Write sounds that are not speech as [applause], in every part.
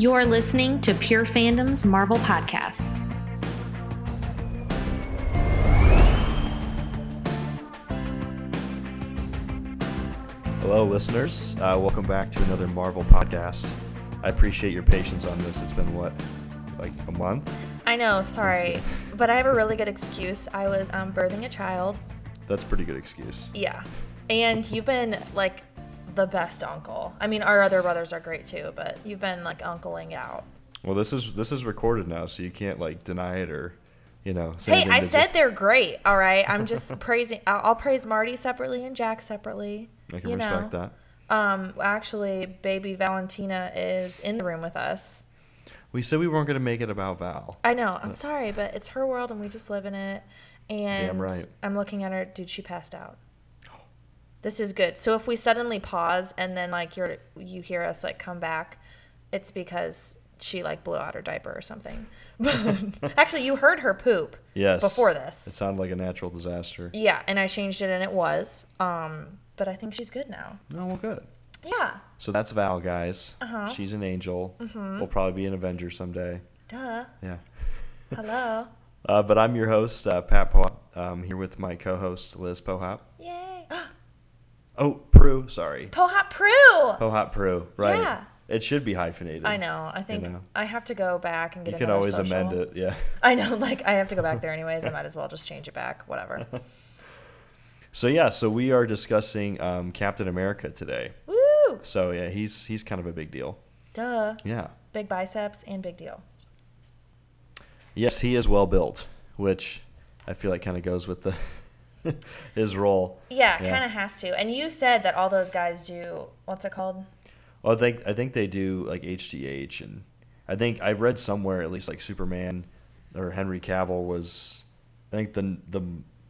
You're listening to Pure Fandom's Marvel Podcast. Hello, listeners. Uh, welcome back to another Marvel podcast. I appreciate your patience on this. It's been what, like a month? I know, sorry. But I have a really good excuse. I was um, birthing a child. That's a pretty good excuse. Yeah. And you've been like the best uncle. I mean, our other brothers are great too, but you've been like uncling out. Well, this is this is recorded now, so you can't like deny it or, you know. Say Hey, I said they're great. All right. I'm just [laughs] praising. I'll, I'll praise Marty separately and Jack separately. I can you respect know. that. Um, actually, baby Valentina is in the room with us. We said we weren't going to make it about Val. I know. I'm sorry, but it's her world and we just live in it. And Damn right. I'm looking at her. Dude, she passed out. This is good. So if we suddenly pause and then like you're you hear us like come back, it's because she like blew out her diaper or something. [laughs] Actually, you heard her poop. Yes. Before this, It sounded like a natural disaster. Yeah, and I changed it and it was. Um, but I think she's good now. Oh, well, good. Yeah. So that's Val, guys. Uh-huh. She's an angel. Mm-hmm. We'll probably be an Avenger someday. Duh. Yeah. Hello. [laughs] Uh, but I'm your host, uh, Pat Pohap. I'm here with my co-host, Liz Pohap. Oh, Prue. Sorry. Pohap Prue. Pohap Prue. Right. Yeah. It should be hyphenated. I know. I think know. I have to go back and get it. You can always social. amend it. Yeah. [laughs] I know, like I have to go back there anyways. I might as well just change it back. Whatever. [laughs] So yeah, so we are discussing um, Captain America today. Woo! So yeah, he's he's kind of a big deal. Duh. Yeah. Big biceps and big deal. Yes, he is well built, which I feel like kind of goes with the [laughs] his role. Yeah, Yeah. kind of has to. And you said that all those guys do what's it called? Well, I think I think they do like HGH, and I think I read somewhere at least like Superman or Henry Cavill was. I think the the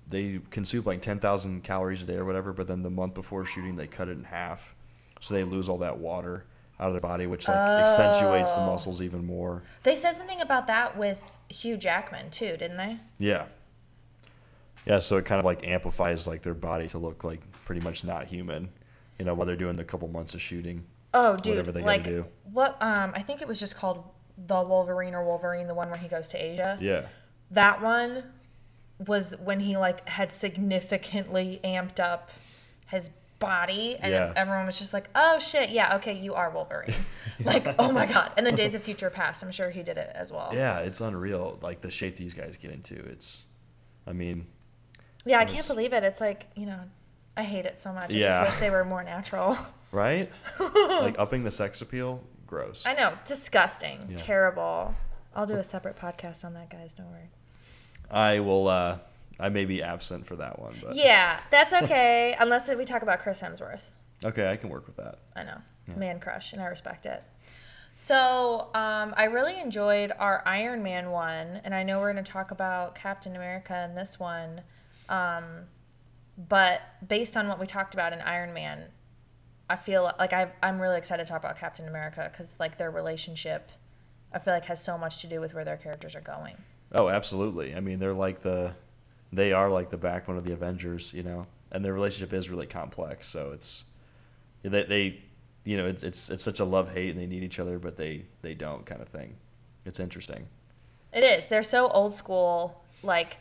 they consume like ten thousand calories a day or whatever, but then the month before shooting they cut it in half, so they lose all that water out of their body, which like accentuates the Oh. muscles even more. They said something about that with Hugh Jackman too, didn't they? Yeah. Yeah, so it kind of like amplifies like their body to look like pretty much not human, you know, while they're doing the couple months of shooting. Oh, dude, Whatever they like do. what? Um, I think it was just called the Wolverine or Wolverine, the one where he goes to Asia. Yeah. That one was when he like had significantly amped up his body and Yeah. everyone was just like oh shit yeah okay you are wolverine [laughs] like oh my god and then days of future past i'm sure he did it as well Yeah, it's unreal like the shape these guys get into. It's I mean, yeah i can't believe it it's like you know i hate it so much i Yeah. just wish they were more natural [laughs] right? like upping the sex appeal, gross. i know disgusting Yeah. terrible i'll do a separate podcast on that guys don't worry I will uh I may be absent for that one, but yeah that's okay [laughs] unless we talk about chris hemsworth okay, I can work with that. I know. Man crush, and I respect it. So, um, I really enjoyed our Iron Man one, and I know we're going to talk about Captain America in this one. Um, but based on what we talked about in Iron Man, I feel like I, I'm really excited to talk about Captain America because, like, their relationship, I feel like has so much to do with where their characters are going. Oh, absolutely. I mean, they're like the they are like the backbone of the Avengers, you know. And their relationship is really complex, so it's they, they you know, it's it's it's such a love-hate and they need each other, but they they don't kind of thing. It's interesting. It is. They're so old school. Like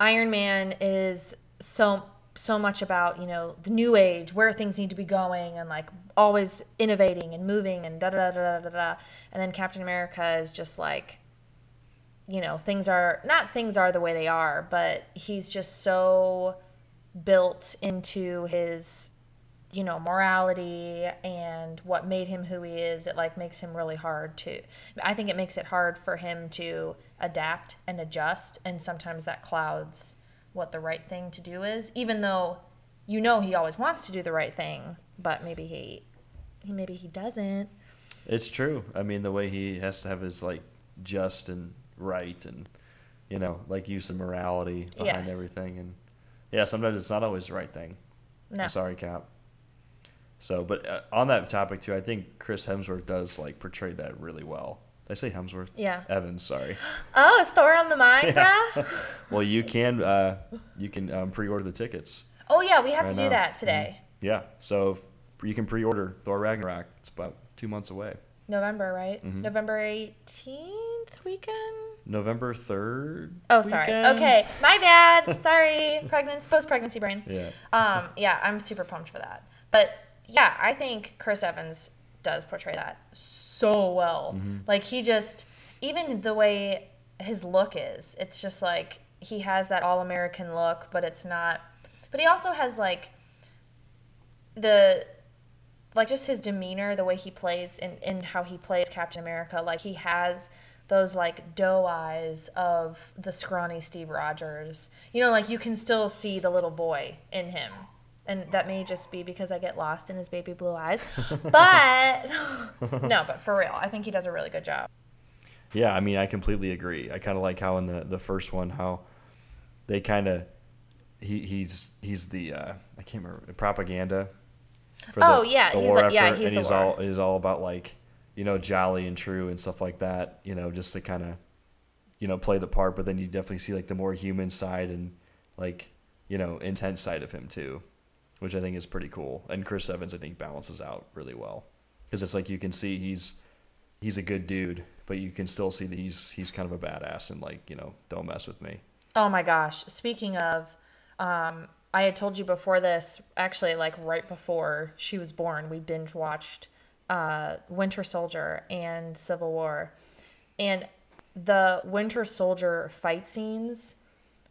Iron Man is so so much about, you know, the new age, where things need to be going and like always innovating and moving and da da da da da da. And then Captain America is just like you know, things are not things are the way they are, but he's just so built into his you know morality and what made him who he is it like makes him really hard to i think it makes it hard for him to adapt and adjust and sometimes that clouds what the right thing to do is even though you know he always wants to do the right thing but maybe he, he maybe he doesn't It's true. I mean, the way he has to have his like just and right and you know, like use of morality behind Yes. everything and yeah, sometimes it's not always the right thing. no I'm sorry, Cap. So, but uh, on that topic too, I think Chris Hemsworth does like portray that really well. Did I say Hemsworth? Yeah. Evans, sorry. [gasps] oh is thor on the mind Yeah. bruh [laughs] well, you can uh, you can um, pre-order the tickets. oh yeah we have Right to do now. that today Yeah, so you can pre-order Thor Ragnarok. It's about two months away. November, right? Mm-hmm. November 18th weekend? November third. Oh, sorry. Okay, my bad. [laughs] sorry. Pregnancy, post pregnancy brain. Yeah. Um, yeah, I'm super pumped for that. But yeah, I think Chris Evans does portray that so well. Mm-hmm. Like he just, even the way his look is, it's just like he has that all American look, but it's not. But he also has like the like just his demeanor, the way he plays and, and how he plays Captain America, like he has those like doe eyes of the scrawny Steve Rogers. You know, like you can still see the little boy in him. And that may just be because I get lost in his baby blue eyes. [laughs] But no, but for real, I think he does a really good job. Yeah, I mean, I completely agree. I kind of like how in the the first one how they kind of he he's he's the uh, I can't remember propaganda. For Oh, yeah, he's like- yeah, he's and the he's war. all he's all about like you know jolly and true and stuff like that. You know, just to kind of you know play the part, but then you definitely see like the more human side and like you know intense side of him too, which I think is pretty cool. And Chris Evans I think balances out really well because it's like you can see he's he's a good dude, but you can still see that he's he's kind of a badass and like you know don't mess with me. Oh my gosh. Speaking of, um, I had told you before this, actually, like right before she was born, we binge watched uh, Winter Soldier and Civil War. And the Winter Soldier fight scenes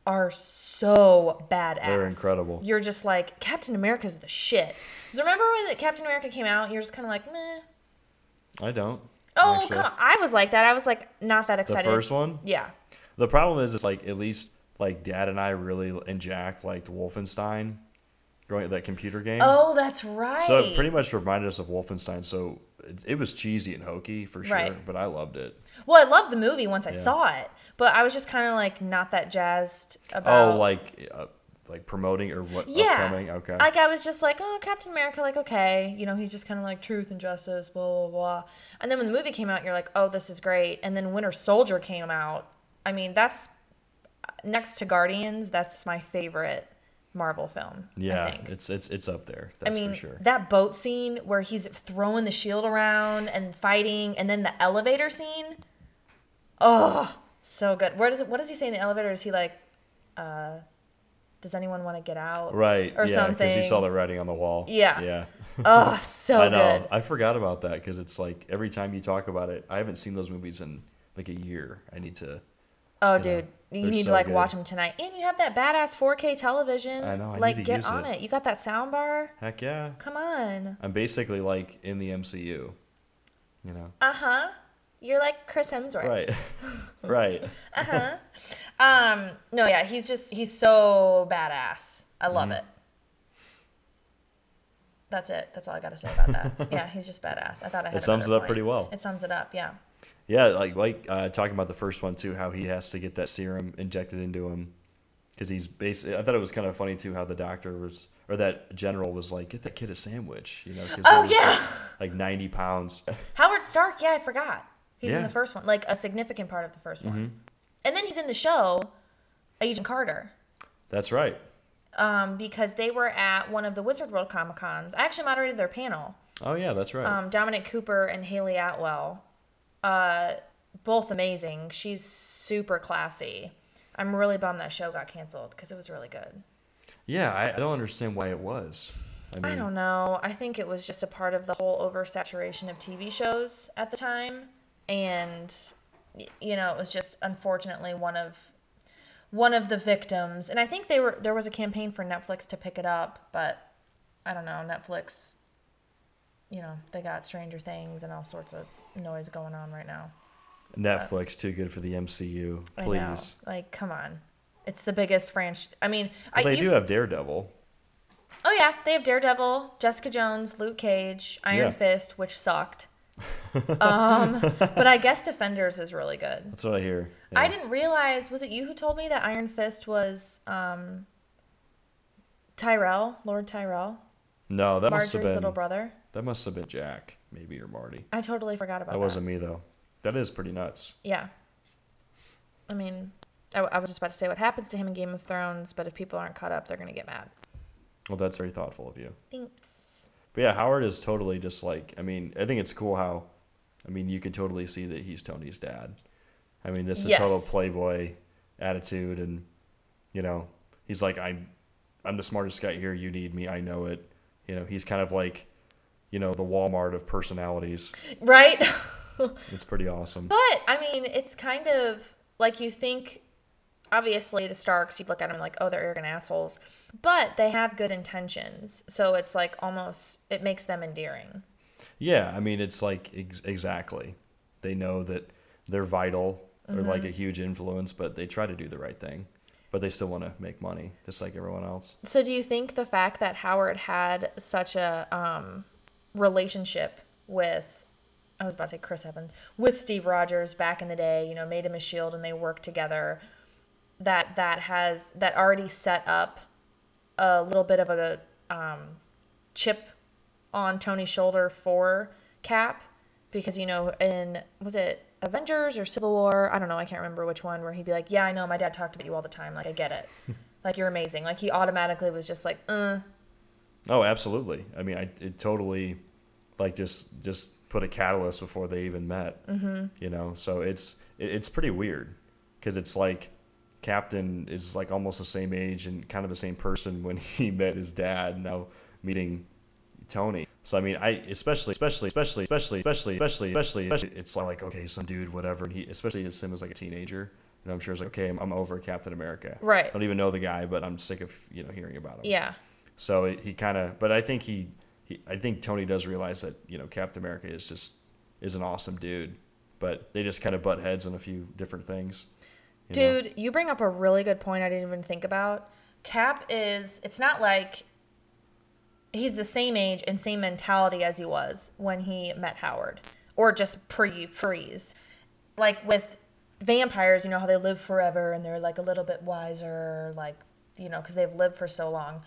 are so badass. They're incredible. You're just like, Captain America's the shit. 'Cause remember when the Captain America came out? You're just kind of like, meh. I don't. Oh, actually. come on. I was like that. I was like, not that excited. The first one. Yeah. The problem is, it's like at least like Dad and I really and Jack liked Wolfenstein, growing that computer game. Oh, that's right. So it pretty much reminded us of Wolfenstein. So it, it was cheesy and hokey for sure, Right. but I loved it. Well, I loved the movie once I saw it, but I was just kind of like not that jazzed about. oh, like uh, like promoting or what yeah, upcoming? Okay. Like I was just like, oh, Captain America, like okay, you know, he's just kind of like truth and justice, blah blah blah. And then when the movie came out, you're like, oh, this is great. And then Winter Soldier came out. I mean, that's next to Guardians. That's my favorite Marvel film. I yeah, it's it's it's up there. I That's mean, for sure. that boat scene where he's throwing the shield around and fighting, and then the elevator scene. Oh, so good. Where does it? What does he say in the elevator? Is he like, uh, "Does anyone want to get out?" right. Or yeah, something. Because he saw the writing on the wall. Yeah. Yeah. Oh, [laughs] so I know. good. I forgot about that because it's like every time you talk about it, I haven't seen those movies in like a year. I need to. Oh, you know, dude, you they're need so to like good. watch them tonight. And you have that badass 4K television. I know, I like, get on it. it. You got that sound bar. Heck yeah. Come on. I'm basically like in the MCU. You know. Uh huh. You're like Chris Hemsworth. Right. [laughs] right. Uh huh. Um, no, yeah, he's just he's so badass. I love Mm-hmm. it. That's it. That's all I got to say about that. [laughs] yeah, he's just badass. I thought I had. It sums it up point. pretty well. It sums it up. Yeah. Yeah, like like uh, talking about the first one too, how he has to get that serum injected into him because he's basically. I thought it was kind of funny too how the doctor was or that general was like, "Get that kid a sandwich," you know? Cause Oh, yeah. just, like ninety pounds. [laughs] Howard Stark. Yeah, I forgot. He's in Yeah. Mm-hmm. the first one, like a significant part of the 1st one, and then he's in the show, Agent Carter. That's right. Um, because they were at one of the Wizard World Comic Cons. I actually moderated their panel. Oh yeah, that's right. um, Dominic Cooper and Hayley Atwell, uh, both amazing. She's super classy. I'm really bummed that show got canceled because it was really good. yeah, I, I don't understand why it was. I mean, I don't know. I think it was just a part of the whole oversaturation of TV shows at the time, and you know, it was just unfortunately one of one of the victims. And I think they were there was a campaign for Netflix to pick it up, but I don't know. Netflix, you know, they got Stranger Things and all sorts of noise going on right now. Netflix too good for the MCU. Please. Like, come on. It's the biggest franchise. I mean, I, they do have Daredevil. Oh yeah, they have Daredevil, Jessica Jones, Luke Cage, Iron Yeah. Fist, which sucked. [laughs] um, but I guess Defenders is really good. That's what I hear. I didn't realize. Was it you who told me that Iron Fist was um, Tyrell, Lord Tyrell, No, that must have Margaery's been little brother? That must have been Jack, maybe or Marty. I totally forgot about That that. wasn't me though. That is pretty nuts. Yeah. I mean, I, I was just about to say what happens to him in Game of Thrones, but if people aren't caught up, they're gonna get mad. Well, that's very thoughtful of you. Thanks. But yeah, Howard is totally just like I mean, I think it's cool how I mean, you can totally see that he's Tony's dad. I mean, this is Yes. a total playboy attitude, and you know, he's like, I'm, I'm the smartest guy here. You need me. I know it. You know, he's kind of like, you know, the Walmart of personalities. Right? [laughs] It's pretty awesome. But I mean, it's kind of like you think. Obviously, the Starks, you'd look at them like, oh, they're arrogant assholes, but they have good intentions. So it's like almost it makes them endearing. Yeah, I mean, it's like ex- exactly. They know that they're vital or like a huge influence, but they try to do the right thing. But they still want to make money, just like everyone else. So do you think the fact that Howard had such a um, relationship with, I was about to say Chris Evans, with Steve Rogers back in the day, you know, made him a shield and they worked together, that that has that already set up a little bit of a um, chip on Tony's shoulder for Cap because you know in was it Avengers or Civil War? I don't know. I can't remember which one where he'd be like yeah I know. My dad talked about you all the time. Like I get it. [laughs] Like you're amazing. Like he automatically was just like uh Oh, absolutely. I mean, I it totally like just just put a catalyst before they even met. Mm-hmm. You know, so it's it, it's pretty weird because it's like Captain is like almost the same age and kind of the same person when [laughs] he met his dad. Now meeting Tony. So I mean, I especially, especially, especially, especially, especially, especially, especially, especially it's like okay, some dude, whatever, and he, especially as him as like a teenager, and I'm sure it's like okay, I'm, I'm over Captain America. Right. I don't even know the guy, but I'm sick of you know hearing about him. yeah So it, he kind of, but I think he, he, I think Tony does realize that you know Captain America is just is an awesome dude, but they just kind of butt heads on a few different things. you know? Dude, you bring up a really good point I didn't even think about. Cap is, it's not like he's the same age and same mentality as he was when he met Howard or just pre freeze. Like with vampires, you know how they live forever and they're like a little bit wiser, like, you know, because they've lived for so long.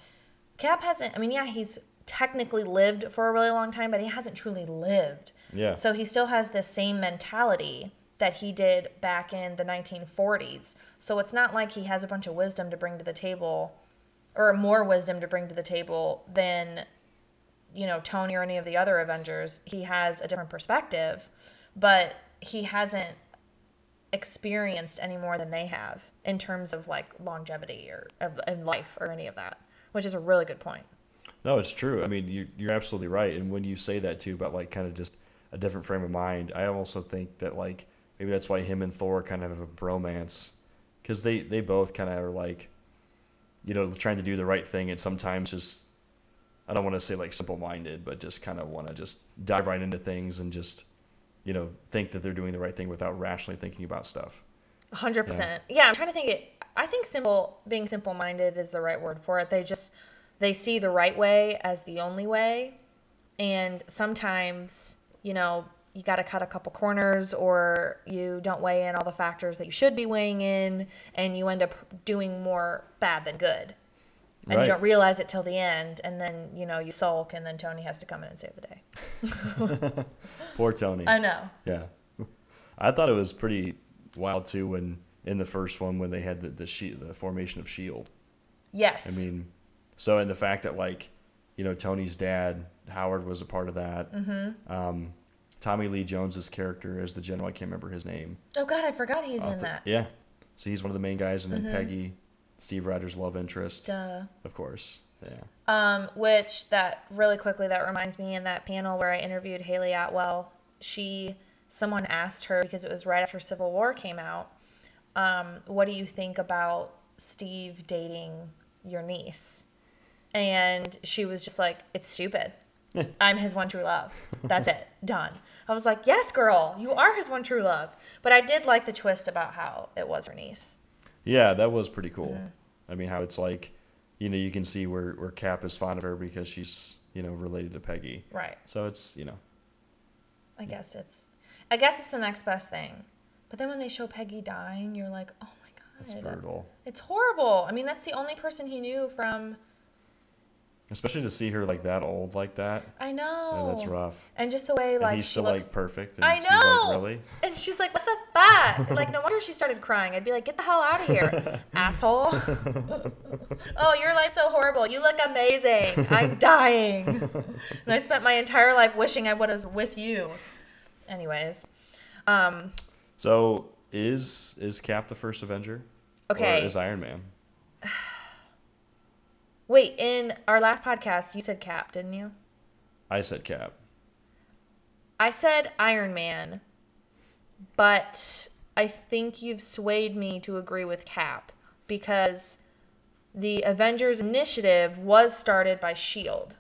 Cap hasn't, I mean, yeah, he's technically lived for a really long time, but he hasn't truly lived. Yeah. So he still has this same mentality that he did back in the 1940s. So it's not like he has a bunch of wisdom to bring to the table or more wisdom to bring to the table than you know Tony or any of the other Avengers. He has a different perspective, but he hasn't experienced any more than they have in terms of like longevity or of, in life or any of that, which is a really good point. No, it's true. I mean, you, you're absolutely right. And when you say that too about like kind of just a different frame of mind, I also think that like maybe that's why him and Thor kind of have a bromance because they they both kind of are like, you know, trying to do the right thing and sometimes just I don't want to say like simple minded, but just kind of want to just dive right into things and just you know think that they're doing the right thing without rationally thinking about stuff. hundred percent. Yeah, I'm trying to think. It. I think simple, being simple-minded is the right word for it. They just they see the right way as the only way, and sometimes you know you got to cut a couple corners, or you don't weigh in all the factors that you should be weighing in, and you end up doing more bad than good. And Right. you don't realize it till the end, and then you know you sulk, and then Tony has to come in and save the day. [laughs] Poor Tony. I know. Yeah, I thought it was pretty wild too when in the first one when they had the the, she- the formation of Shield. Yes. I mean, so and the fact that like, you know, Tony's dad Howard was a part of that. Mm-hmm. Um, Tommy Lee Jones's character as the general, I can't remember his name. oh God, I forgot he's in that. Yeah, so he's one of the main guys, and then Peggy, Steve Rogers' love interest, Duh. of course. Yeah. Um, which that really quickly that reminds me in that panel where I interviewed Hayley Atwell, she someone asked her because it was right after Civil War came out, um, what do you think about Steve dating your niece? And she was just like, It's stupid. I'm his one true love. That's it. [laughs] Done. I was like, Yes, girl, you are his one true love. But I did like the twist about how it was her niece. Yeah, that was pretty cool. I mean, how it's like, you know, you can see where where Cap is fond of her because she's you know related to Peggy. Right. So it's you know I guess it's I guess it's the next best thing. But then when they show Peggy dying, you're like, oh my god. it's brutal. It's horrible. I mean, that's the only person he knew from Especially to see her like that old like that. I know. Yeah, that's rough. And just the way like And he's still looks like perfect. And I she's know. like, really? [laughs] And she's like, what the fuck? [laughs] like, no wonder she started crying. I'd be like, get the hell out of here, [laughs] asshole. oh, your life's so horrible. You look amazing. I'm dying. and I spent my entire life wishing I was with you. Anyways, um, So is is Cap the first Avenger? Okay. Or is Iron Man? [sighs] wait. In our last podcast, you said Cap, didn't you? I said Cap. I said Iron Man, but I think you've swayed me to agree with Cap because the Avengers initiative was started by S.H.I.E.L.D.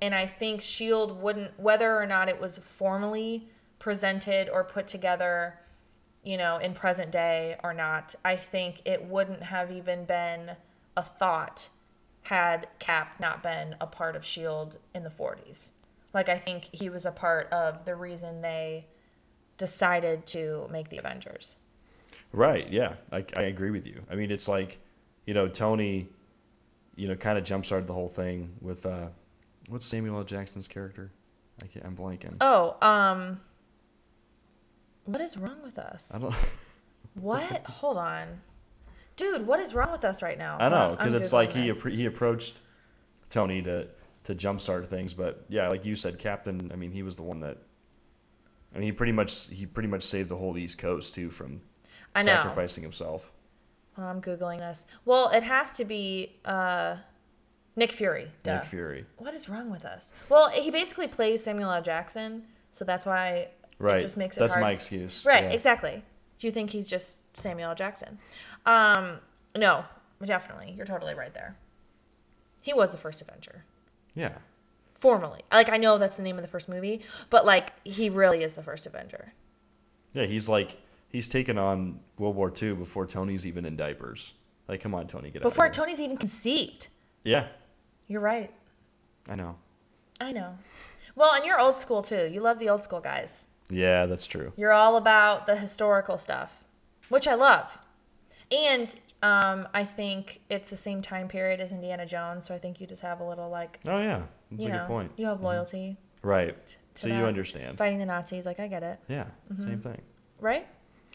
And I think S.H.I.E.L.D. wouldn't, whether or not it was formally presented or put together, you know, in present day or not, I think it wouldn't have even been a thought had Cap not been a part of S.H.I.E.L.D. in the 40s. Like, I think he was a part of the reason they decided to make the Avengers. Right. Yeah. I, I agree with you. I mean, it's like, you know, Tony, you know, kind of jump started the whole thing with uh, what's Samuel L. Jackson's character? I can't, I'm blanking. Oh, um, what is wrong with us? I don't. [laughs] What? [laughs] Hold on, dude. What is wrong with us right now? I know because it's like he appro- he approached Tony to to jumpstart things, but yeah, like you said, Captain. I mean, he was the one that. I mean, he pretty much he pretty much saved the whole East Coast too from I know. sacrificing himself. I'm googling this. Well, it has to be uh, Nick Fury. Duh. Nick Fury. What is wrong with us? Well, he basically plays Samuel L. Jackson, so that's why Right. it just makes it That's hard. my excuse. Right, Yeah. exactly. Do you think he's just Samuel L. Jackson? Um, no, definitely. You're totally right there. He was the first Avenger. Yeah. Formally. Like, I know that's the name of the first movie, but, like, he really is the first Avenger. Yeah. He's like he's taken on World War II before Tony's even in diapers. Like, come on, Tony, get out. Before. Tony's even conceived. Yeah. You're right. I know. I know. Well, and you're old school, too. You love the old school guys. Yeah, that's true. You're all about the historical stuff, which I love. And um, I think it's the same time period as Indiana Jones, so I think you just have a little, like, Oh yeah, that's you a know, good point. you have loyalty. Right. to So you understand. Fighting the Nazis, like I get it, Yeah. Mm-hmm. Same thing. right?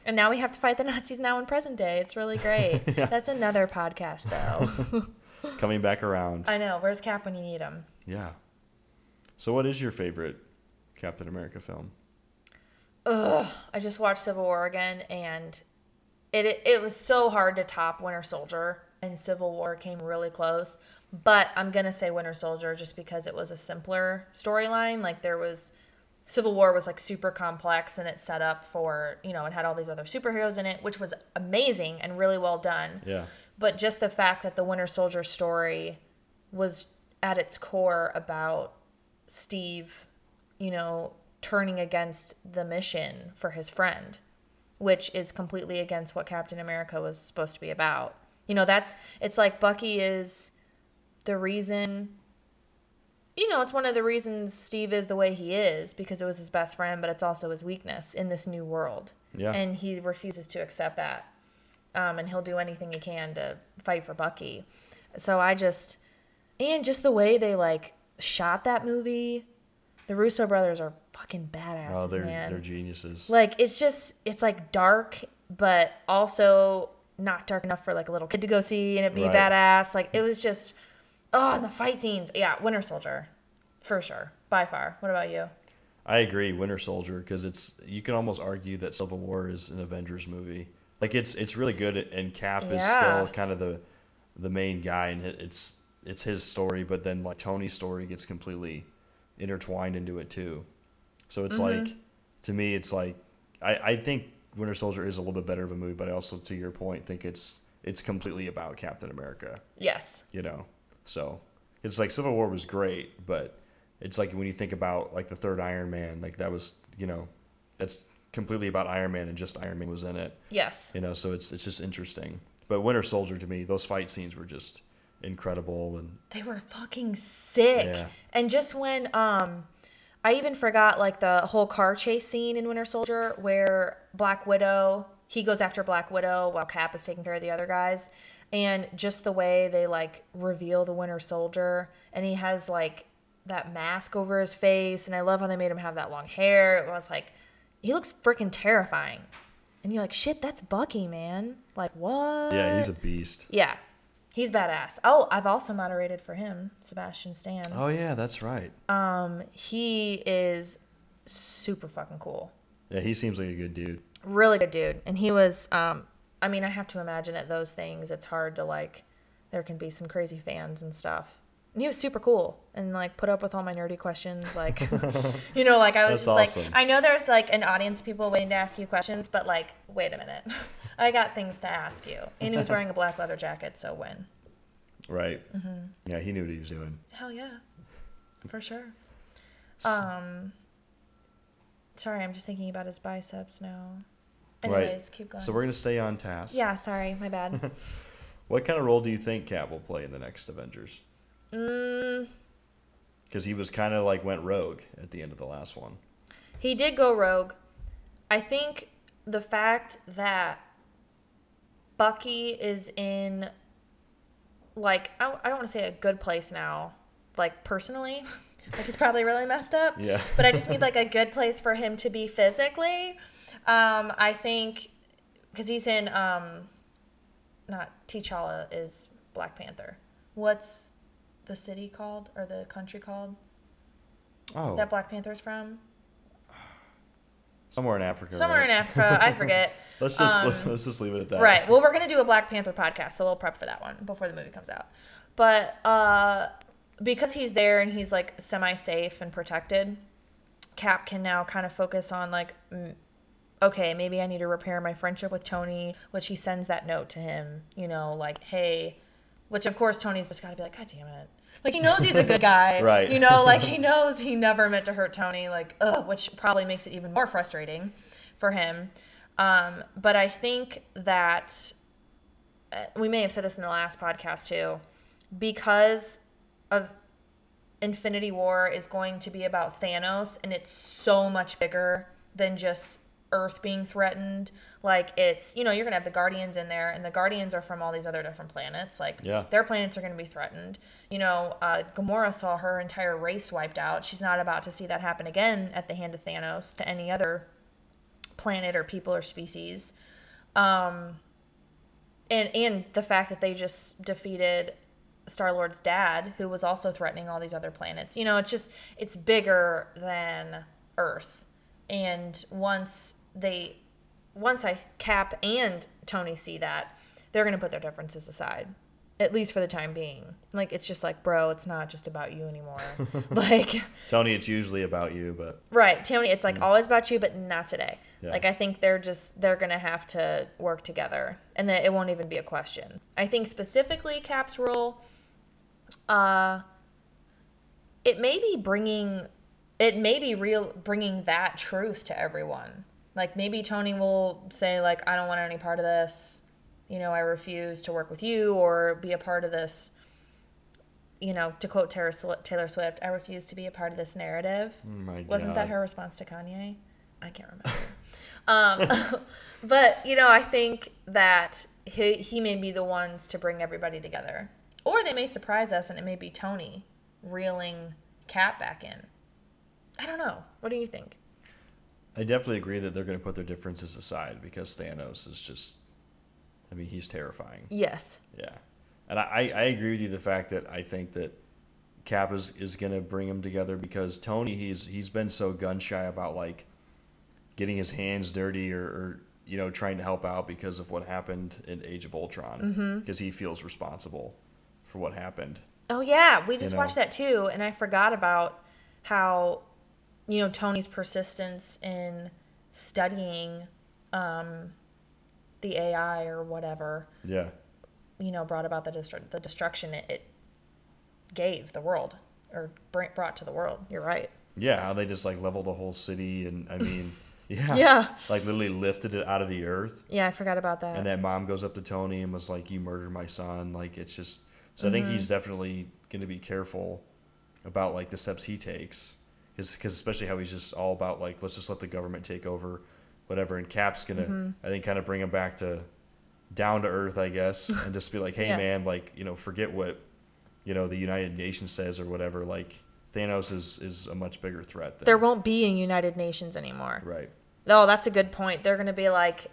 And now we have to fight the [laughs] Nazis now in present day. It's really [laughs] great. That's another podcast, though. [laughs] Coming back around. I know. Where's Cap when you need him? Yeah. So, what is your favorite Captain America film? I just watched Civil War again, and it, it it was so hard to top Winter Soldier, and Civil War came really close. But I'm gonna say Winter Soldier just because it was a simpler storyline. Like there was Civil War was like super complex, and it set up for you know it had all these other superheroes in it, which was amazing and really well done. Yeah. But just the fact that the Winter Soldier story was at its core about Steve, you know, turning against the mission for his friend, which is completely against what Captain America was supposed to be about. You know, that's it's like Bucky is the reason you know, it's one of the reasons Steve is the way he is because it was his best friend, but it's also his weakness in this new world. Yeah. And he refuses to accept that. Um, and he'll do anything he can to fight for Bucky. So I just, and just the way they like shot that movie, the Russo brothers are fucking badasses, Oh, they're man. they're geniuses. Like it's just it's like dark, but also not dark enough for like a little kid to go see and it be Right. badass. Like it was just oh, and the fight scenes. Yeah, Winter Soldier, for sure, by far. What about you? I agree, Winter Soldier, because it's you can almost argue that Civil War is an Avengers movie. Like it's it's really good, and Cap is still kind of the the main guy, and it's it's his story. But then like Tony's story gets completely intertwined into it too. So it's Mm-hmm. like to me, it's like I I think Winter Soldier is a little bit better of a movie, but I also, to your point, think it's it's completely about Captain America. Yes. you know so it's like civil war was great but it's like when you think about like the third iron man like that was you know that's completely about iron man and just iron man was in it Yes. you know so it's it's just interesting but winter soldier to me those fight scenes were just incredible and They were fucking sick. Yeah. And just when um I even forgot like the whole car chase scene in Winter Soldier where Black Widow, he goes after Black Widow while Cap is taking care of the other guys. And just the way they like reveal the Winter Soldier and he has like that mask over his face and I love how they made him have that long hair. It was like he looks freaking terrifying. And you're like, shit, that's Bucky, man. Like what? yeah he's a beast Yeah. He's badass. Oh, I've also moderated for him, Sebastian Stan. oh yeah that's right Um, He is super fucking cool. Yeah, he seems like a good dude. Really good dude. And he was, um, I mean, I have to imagine at those things, it's hard to like, there can be some crazy fans and stuff. And he was super cool and like put up with all my nerdy questions. Like, [laughs] [laughs] you know, like I was That's just awesome. like, I know there's like an audience of people waiting to ask you questions, but like, wait a minute. [laughs] I got things to ask you. And he was [laughs] wearing a black leather jacket, so when? Right. Mm-hmm. Yeah, he knew what he was doing. Hell yeah. For sure. Um, sorry, I'm just thinking about his biceps now. Right. Keep going. So we're gonna stay on task. yeah, sorry, my bad. [laughs] What kind of role do you think Cap will play in the next Avengers? mm, Because he was kind of like went rogue at the end of the last one. he did go rogue. I think the fact that Bucky is in, like, I, I don't want to say a good place now, like, personally. [laughs] like, he's probably really messed up. Yeah. [laughs] but I just mean, like, a good place for him to be physically. Um, I think, because he's in, um, not T'Challa is Black Panther. What's the city called or the country called Oh, that Black Panther's from? Somewhere in Africa. Somewhere right? in Africa, I forget. [laughs] Let's just Um, [laughs] let's just leave it at that. Right. Well, we're gonna do a Black Panther podcast, so we'll prep for that one before the movie comes out. But uh, because he's there and he's like semi-safe and protected, Cap can now kind of focus on like, okay, maybe I need to repair my friendship with Tony, which he sends that note to him. You know, like, hey, which of course Tony's just got to be like, God damn it. Like he knows he's a good [laughs] guy, Right. You know, like he [laughs] knows he never meant to hurt Tony, like, ugh, which probably makes it even more frustrating for him. Um, but I think that uh, we may have said this in the last podcast too, because of Infinity War is going to be about Thanos, and it's so much bigger than just Earth being threatened. Like it's you know you're gonna have the Guardians in there, and the Guardians are from all these other different planets. Like Yeah. their planets are gonna be threatened. You know, uh, Gamora saw her entire race wiped out. She's not about to see that happen again at the hand of Thanos to any other planet or people or species. Um, and and the fact that they just defeated Star Lord's dad, who was also threatening all these other planets. You know, it's just it's bigger than Earth. And once they once I Cap and Tony see that, they're gonna put their differences aside. At least for the time being. Like it's just like, bro, it's not just about you anymore. [laughs] [laughs] like Tony, it's usually about you, but Right, Tony. It's like always about you, but not today. Yeah. Like I think they're just they're gonna have to work together, and that it won't even be a question. I think specifically Cap's role, uh, it may be bringing, it may be real bringing that truth to everyone. Like maybe Tony will say like I don't want any part of this, you know I refuse to work with you or be a part of this. You know, to quote Taylor Swi- Taylor Swift, I refuse to be a part of this narrative. oh Wasn't that her response to Kanye? I can't remember. [laughs] um, [laughs] but you know, I think that he he may be the ones to bring everybody together, or they may surprise us, and it may be Tony reeling Cap back in. I don't know. What do you think? I definitely agree that they're going to put their differences aside because Thanos is just, I mean, he's terrifying. Yes. Yeah. And I, I agree with you the fact that I think that Cap is, is going to bring them together because Tony, he's he's been so gun shy about like getting his hands dirty or, or you know, trying to help out because of what happened in Age of Ultron mm-hmm. because he feels responsible for what happened. Oh yeah, we just know. watched that too, and I forgot about how, you know, Tony's persistence in studying, um, the AI or whatever. Yeah. you know, brought about the destru- the destruction it, it gave the world or br- brought to the world. You're right. Yeah, how they just like leveled the whole city and I mean, [laughs] yeah. Yeah. Like literally lifted it out of the earth. Yeah, I forgot about that. And that mom goes up to Tony and was like, "You murdered my son." Like it's just. So I think Mm-hmm. he's definitely going to be careful about like the steps he takes, because especially how he's just all about like let's just let the government take over, whatever. And Cap's gonna, Mm-hmm. I think, kind of bring him back to down to earth, I guess, [laughs] and just be like, "Hey, Yeah. man, like you know, forget what you know the United Nations says or whatever. Like Thanos is is a much bigger threat than there won't be a United Nations anymore. right." Oh, that's a good point. They're to be like,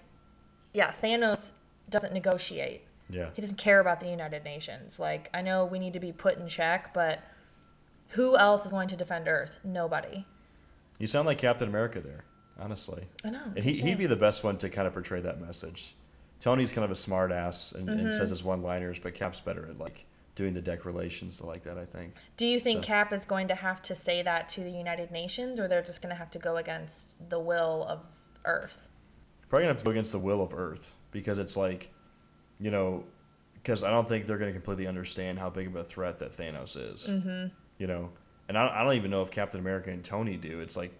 yeah, Thanos doesn't negotiate. Yeah. He doesn't care about the United Nations. Like, I know we need to be put in check, but who else is going to defend Earth? Nobody. You sound like Captain America there. honestly. I know. And he, he'd be the best one to kind of portray that message. Tony's kind of a smart ass and, and Mm-hmm. says his one liners, but Cap's better at like doing the declarations like that, I think. Do you think So- Cap is going to have to say that to the United Nations, or they're just going to have to go against the will of Earth? Probably gonna have to go against the will of Earth because it's like, you know, because I don't think they're gonna completely understand how big of a threat that Thanos is. Mm-hmm. You know, and I, I don't even know if Captain America and Tony do. It's like,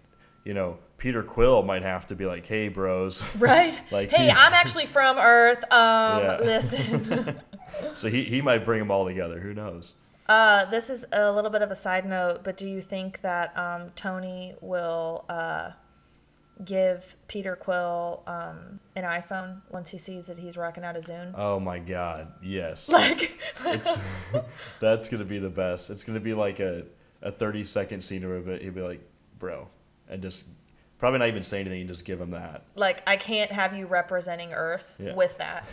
you know, Peter Quill might have to be like, "Hey, bros." [laughs] Right? [laughs] Like hey, he- I'm actually from Earth. Um, Yeah. listen. [laughs] so he he might bring them all together. Who knows? uh, this is a little bit of a side note, but do you think that um, Tony will uh, give Peter Quill um, an iPhone once he sees that he's rocking out a Zune? Oh my God! Yes. [laughs] like, [laughs] [laughs] that's gonna be the best. It's gonna be like a, a thirty second scene of he'll he'll be like, "Bro," and just probably not even say anything. and Just give him that. like I can't have you representing Earth Yeah. with that.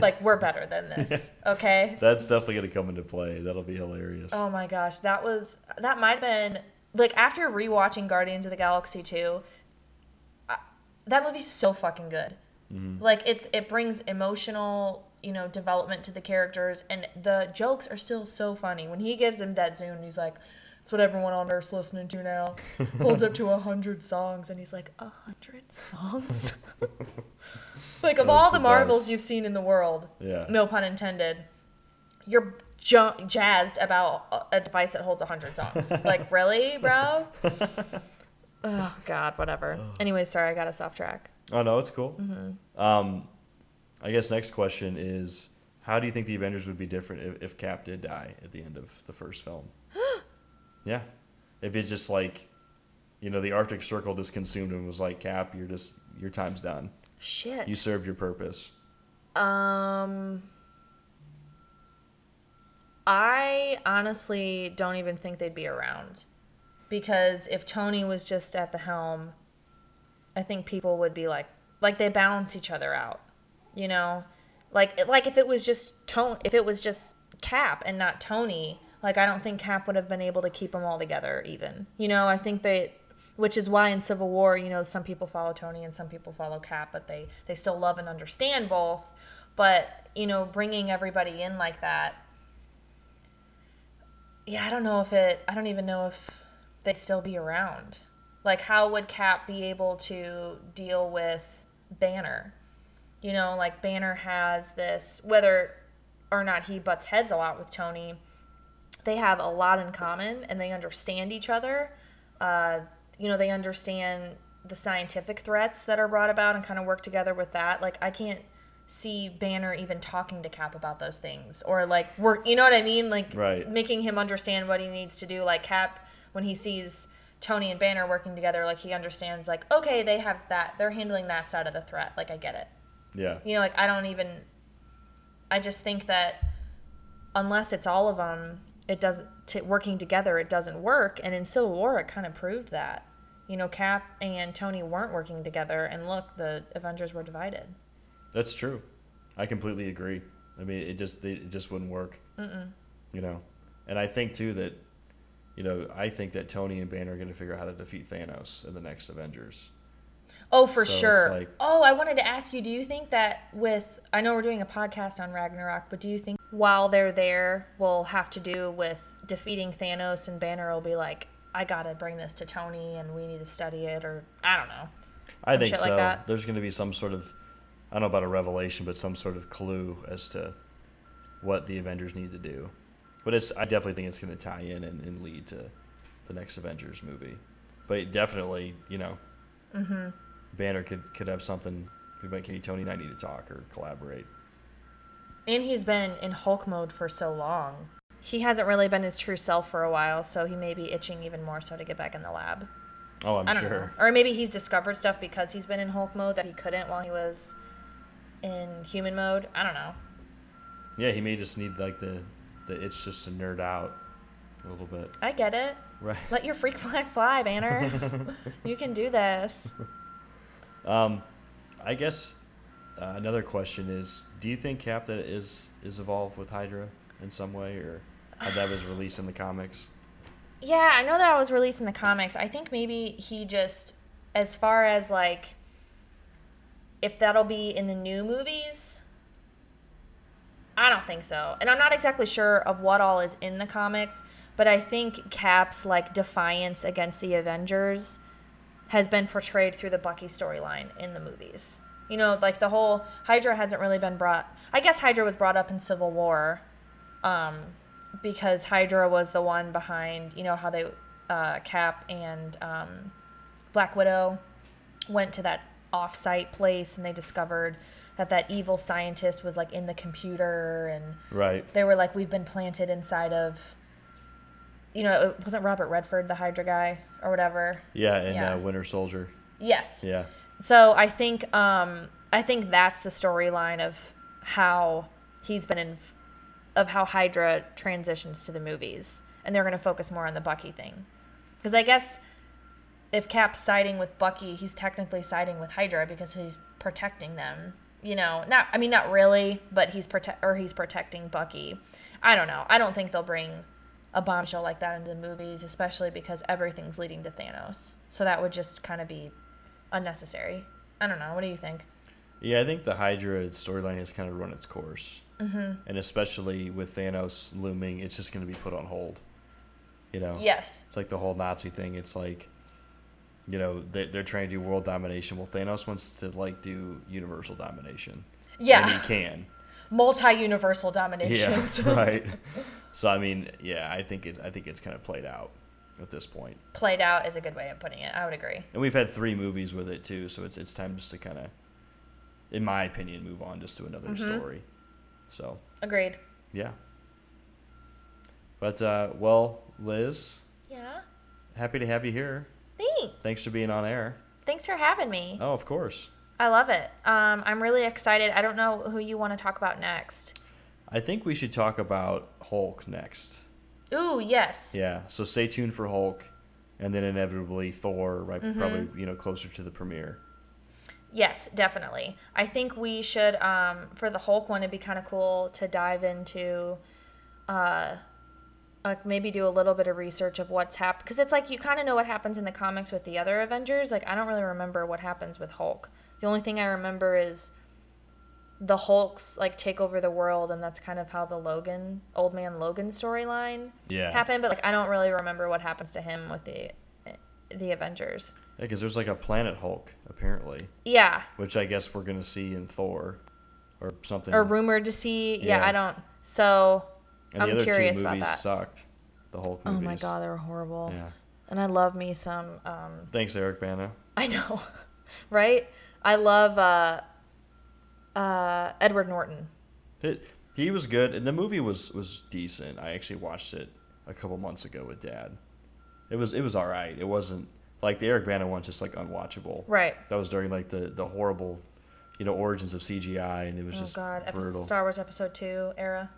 like, we're better than this. Okay. That's definitely gonna come into play. That'll be hilarious. Oh my gosh, that was that might have been like after rewatching Guardians of the Galaxy 2, I, that movie's so fucking good. Like it's it brings emotional, you know, development to the characters and the jokes are still so funny. When he gives him that Zune, he's like it's what everyone on Earth's listening to now. [laughs] Holds up to a hundred songs, and he's like, a hundred songs. [laughs] like of all the, the marvels you've seen in the world, Yeah. no pun intended, you're jazzed about a- a device that holds 100 songs. [laughs] like, really, bro? Oh, God, whatever. Anyway, sorry, I got us off track. Oh no, it's cool. Mm-hmm. Um, I guess next question is, how do you think the Avengers would be different if, if Cap did die at the end of the first film? [gasps] yeah, if it just like, you know, the Arctic Circle just consumed him and was like, Cap, you're just your time's done. Shit. You served your purpose. Um, I honestly don't even think they'd be around because if Tony was just at the helm, I think people would be like, like they balance each other out, you know, like like if it was just Tone, if it was just Cap and not Tony, like I don't think Cap would have been able to keep them all together. Even, you know, I think they. Which is why in Civil War, you know, some people follow Tony and some people follow Cap, but they they still love and understand both. But you know, bringing everybody in like that, yeah, I don't know if it. I don't even know if they'd still be around. Like, how would Cap be able to deal with Banner? You know, like Banner has this, whether or not he butts heads a lot with Tony, they have a lot in common and they understand each other. Uh, you know, they understand the scientific threats that are brought about and kind of work together with that. Like, I can't see Banner even talking to Cap about those things or like work, you know what I mean? Like, Right. making him understand what he needs to do. Like, Cap, when he sees Tony and Banner working together, like, he understands, like, okay, they have that, they're handling that side of the threat. Like, I get it Yeah. you know like i don't even i just think that unless it's all of them it doesn't t- working together it doesn't work and in civil war it kind of proved that you know cap and tony weren't working together and look the avengers were divided That's true. I completely agree. I mean, it just it just wouldn't work. Mm-mm. You know, and I think too that, you know, I think that Tony and Banner are going to figure out how to defeat Thanos in the next Avengers. oh for So sure like- oh i wanted to ask you do you think that with i know we're doing a podcast on ragnarok but do you think while they're there will have to do with defeating thanos and banner will be like i gotta bring this to tony and we need to study it or i don't know I think so. like? There's going to be some sort of, I don't know about a revelation, but some sort of clue as to what the Avengers need to do. But it's, I definitely think it's going to tie in and, and lead to the next Avengers movie. But definitely, you know, Mm-hmm. Banner could could have something. Be like, hey, Tony and I need to talk or collaborate. And he's been in Hulk mode for so long. He hasn't really been his true self for a while, so he may be itching even more so to get back in the lab. Oh, I'm I sure. know. Or maybe he's discovered stuff because he's been in Hulk mode that he couldn't while he was in human mode. I don't know. Yeah, he may just need like the the itch just to nerd out a little bit. I get it. Right. Let your freak flag fly, Banner. [laughs] you can do this. Um, I guess uh, another question is: Do you think Cap that is is evolved with Hydra in some way, or how that was released in the comics? Yeah, I know that I was released in the comics. I think maybe he just as far as like if that'll be in the new movies, I don't think so. And I'm not exactly sure of what all is in the comics, but I think Cap's like defiance against the Avengers has been portrayed through the Bucky storyline in the movies. You know, like the whole Hydra hasn't really been brought. I guess Hydra was brought up in Civil War, um, because Hydra was the one behind. You know how they, uh, Cap and um, Black Widow went to that off-site place and they discovered that that evil scientist was like in the computer and Right. they were like we've been planted inside of you know it wasn't robert redford the hydra guy or whatever Yeah, and Yeah. Uh, Winter Soldier. yes Yeah. so i think um i think that's the storyline of how he's been in of how hydra transitions to the movies and they're going to focus more on the bucky thing because i guess if cap's siding with bucky he's technically siding with hydra because he's protecting them you know not i mean not really but he's protect or he's protecting bucky i don't know i don't think they'll bring a bombshell like that into the movies especially because everything's leading to thanos so that would just kind of be unnecessary i don't know what do you think Yeah, I think the Hydra storyline has kind of run its course. Mm-hmm. And especially with Thanos looming, it's just going to be put on hold. You know? yes It's like the whole Nazi thing. It's like, you know, they, they're trying to do world domination. Well, Thanos wants to, like, do universal domination. And yeah he can. multi-universal domination Yeah, [laughs] right. So, I mean, yeah, I think, it, I think it's kind of played out at this point. played out is a good way of putting it i would agree And we've had three movies with it, too. So it's, it's time just to kind of, in my opinion, move on just to another Mm-hmm. story. So. agreed Yeah. But uh, well, Liz, yeah happy to have you here. Thanks Thanks for being on air. thanks for having me Oh, of course. I love it. Um, I'm really excited. I don't know who you want to talk about next. I think we should talk about Hulk next. Ooh, yes. Yeah. So stay tuned for Hulk, and then inevitably Thor, right? Mm-hmm. Probably you know closer to the premiere. Yes, definitely. I think we should, um, for the Hulk one, it'd be kind of cool to dive into, uh, like maybe do a little bit of research of what's happened. Because it's like you kind of know what happens in the comics with the other Avengers. Like, I don't really remember what happens with Hulk. The only thing I remember is the Hulks, like, take over the world, and that's kind of how the Logan, Old Man Logan storyline Yeah. happened. But, like, I don't really remember what happens to him with the. Eh, the Avengers. Yeah, because there's like a planet Hulk apparently, Yeah, which I guess we're gonna see in Thor, or something. or rumored to see. Yeah, Yeah. I don't. So and I'm the other curious two about movies that. sucked. The whole Hulk Oh my god, they were horrible. Yeah. And I love me some. Um, Thanks, Eric Bana. I know, [laughs] right? I love uh, uh, Edward Norton. It, he was good, and the movie was was decent. I actually watched it a couple months ago with Dad. It was it was all right. It wasn't like the Eric Bana one's just like unwatchable. Right. That was during like the the horrible, you know, origins of CGI, and it was Oh just god, brutal. Star Wars Episode Two era.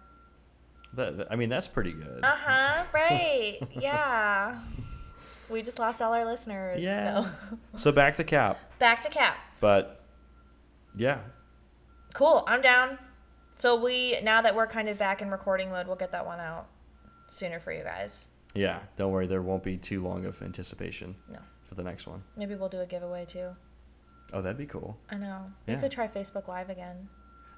That, I mean, that's pretty good. Uh huh. [laughs] Right. yeah. We just lost all our listeners. Yeah. No. [laughs] So back to Cap, Back to Cap. but yeah, Cool. I'm down. So we now that we're kind of back in recording mode, we'll get that one out sooner for you guys. yeah. Don't worry, there won't be too long of anticipation No. for the next one. Maybe we'll do a giveaway too. Oh, that'd be cool. I know. Yeah. We could try Facebook Live again.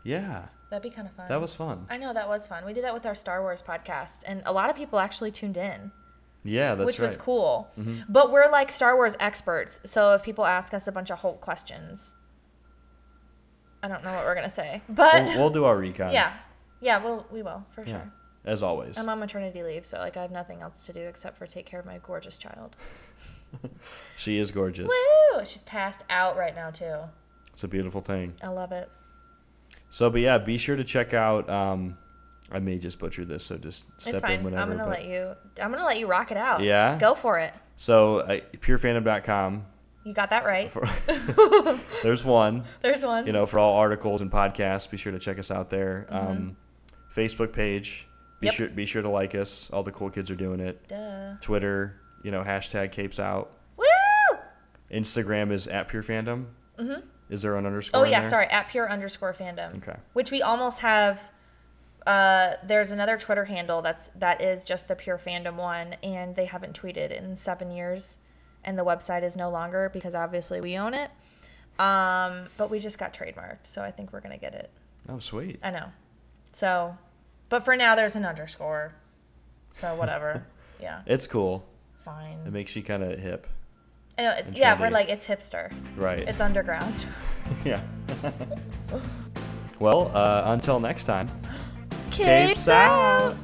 Yeah, That'd be kind of fun. that was fun. I know that was fun. We did that with our Star Wars podcast, and a lot of people actually tuned in, Yeah, that's which right. was cool. Mm-hmm. But we're like Star Wars experts, so if people ask us a bunch of Hulk questions, I don't know what we're gonna say. But We'll, we'll do our recon. [laughs] yeah, yeah, we'll we will for Yeah, sure. as always. I'm on maternity leave, so like I have nothing else to do except for take care of my gorgeous child. [laughs] She is gorgeous. Woo! She's passed out right now too. It's a beautiful thing. I love it. So, but yeah, be sure to check out. Um, I may just butcher this, so just step it's in whenever. I'm gonna but- let you. I'm gonna let you rock it out. Yeah? Go for it. So, uh, purefandom.com. You got that right. [laughs] [laughs] There's one. There's one. You know, for all articles and podcasts, be sure to check us out there. Um, Facebook page. Be Mm-hmm. Yep. sure be sure to like us. All the cool kids are doing it. Duh. Twitter, you know, hashtag capes out. Woo! Instagram is at pure fandom. Mm-hmm. Is there an underscore? Oh yeah, there? sorry. At pure underscore fandom. Okay. Which we almost have. Uh, there's another Twitter handle that's that is just the pure fandom one, and they haven't tweeted in seven years, and the website is no longer because obviously we own it. Um, but we just got trademarked, so I think we're gonna get it. Oh, sweet. I know. So, but for now, there's an underscore. So whatever. [laughs] yeah. It's cool. Fine. It makes you kind of hip. Know, it- yeah, we're like it's hipster. Right. It's underground. [laughs] yeah. [laughs] well, uh, until next time. Capes out.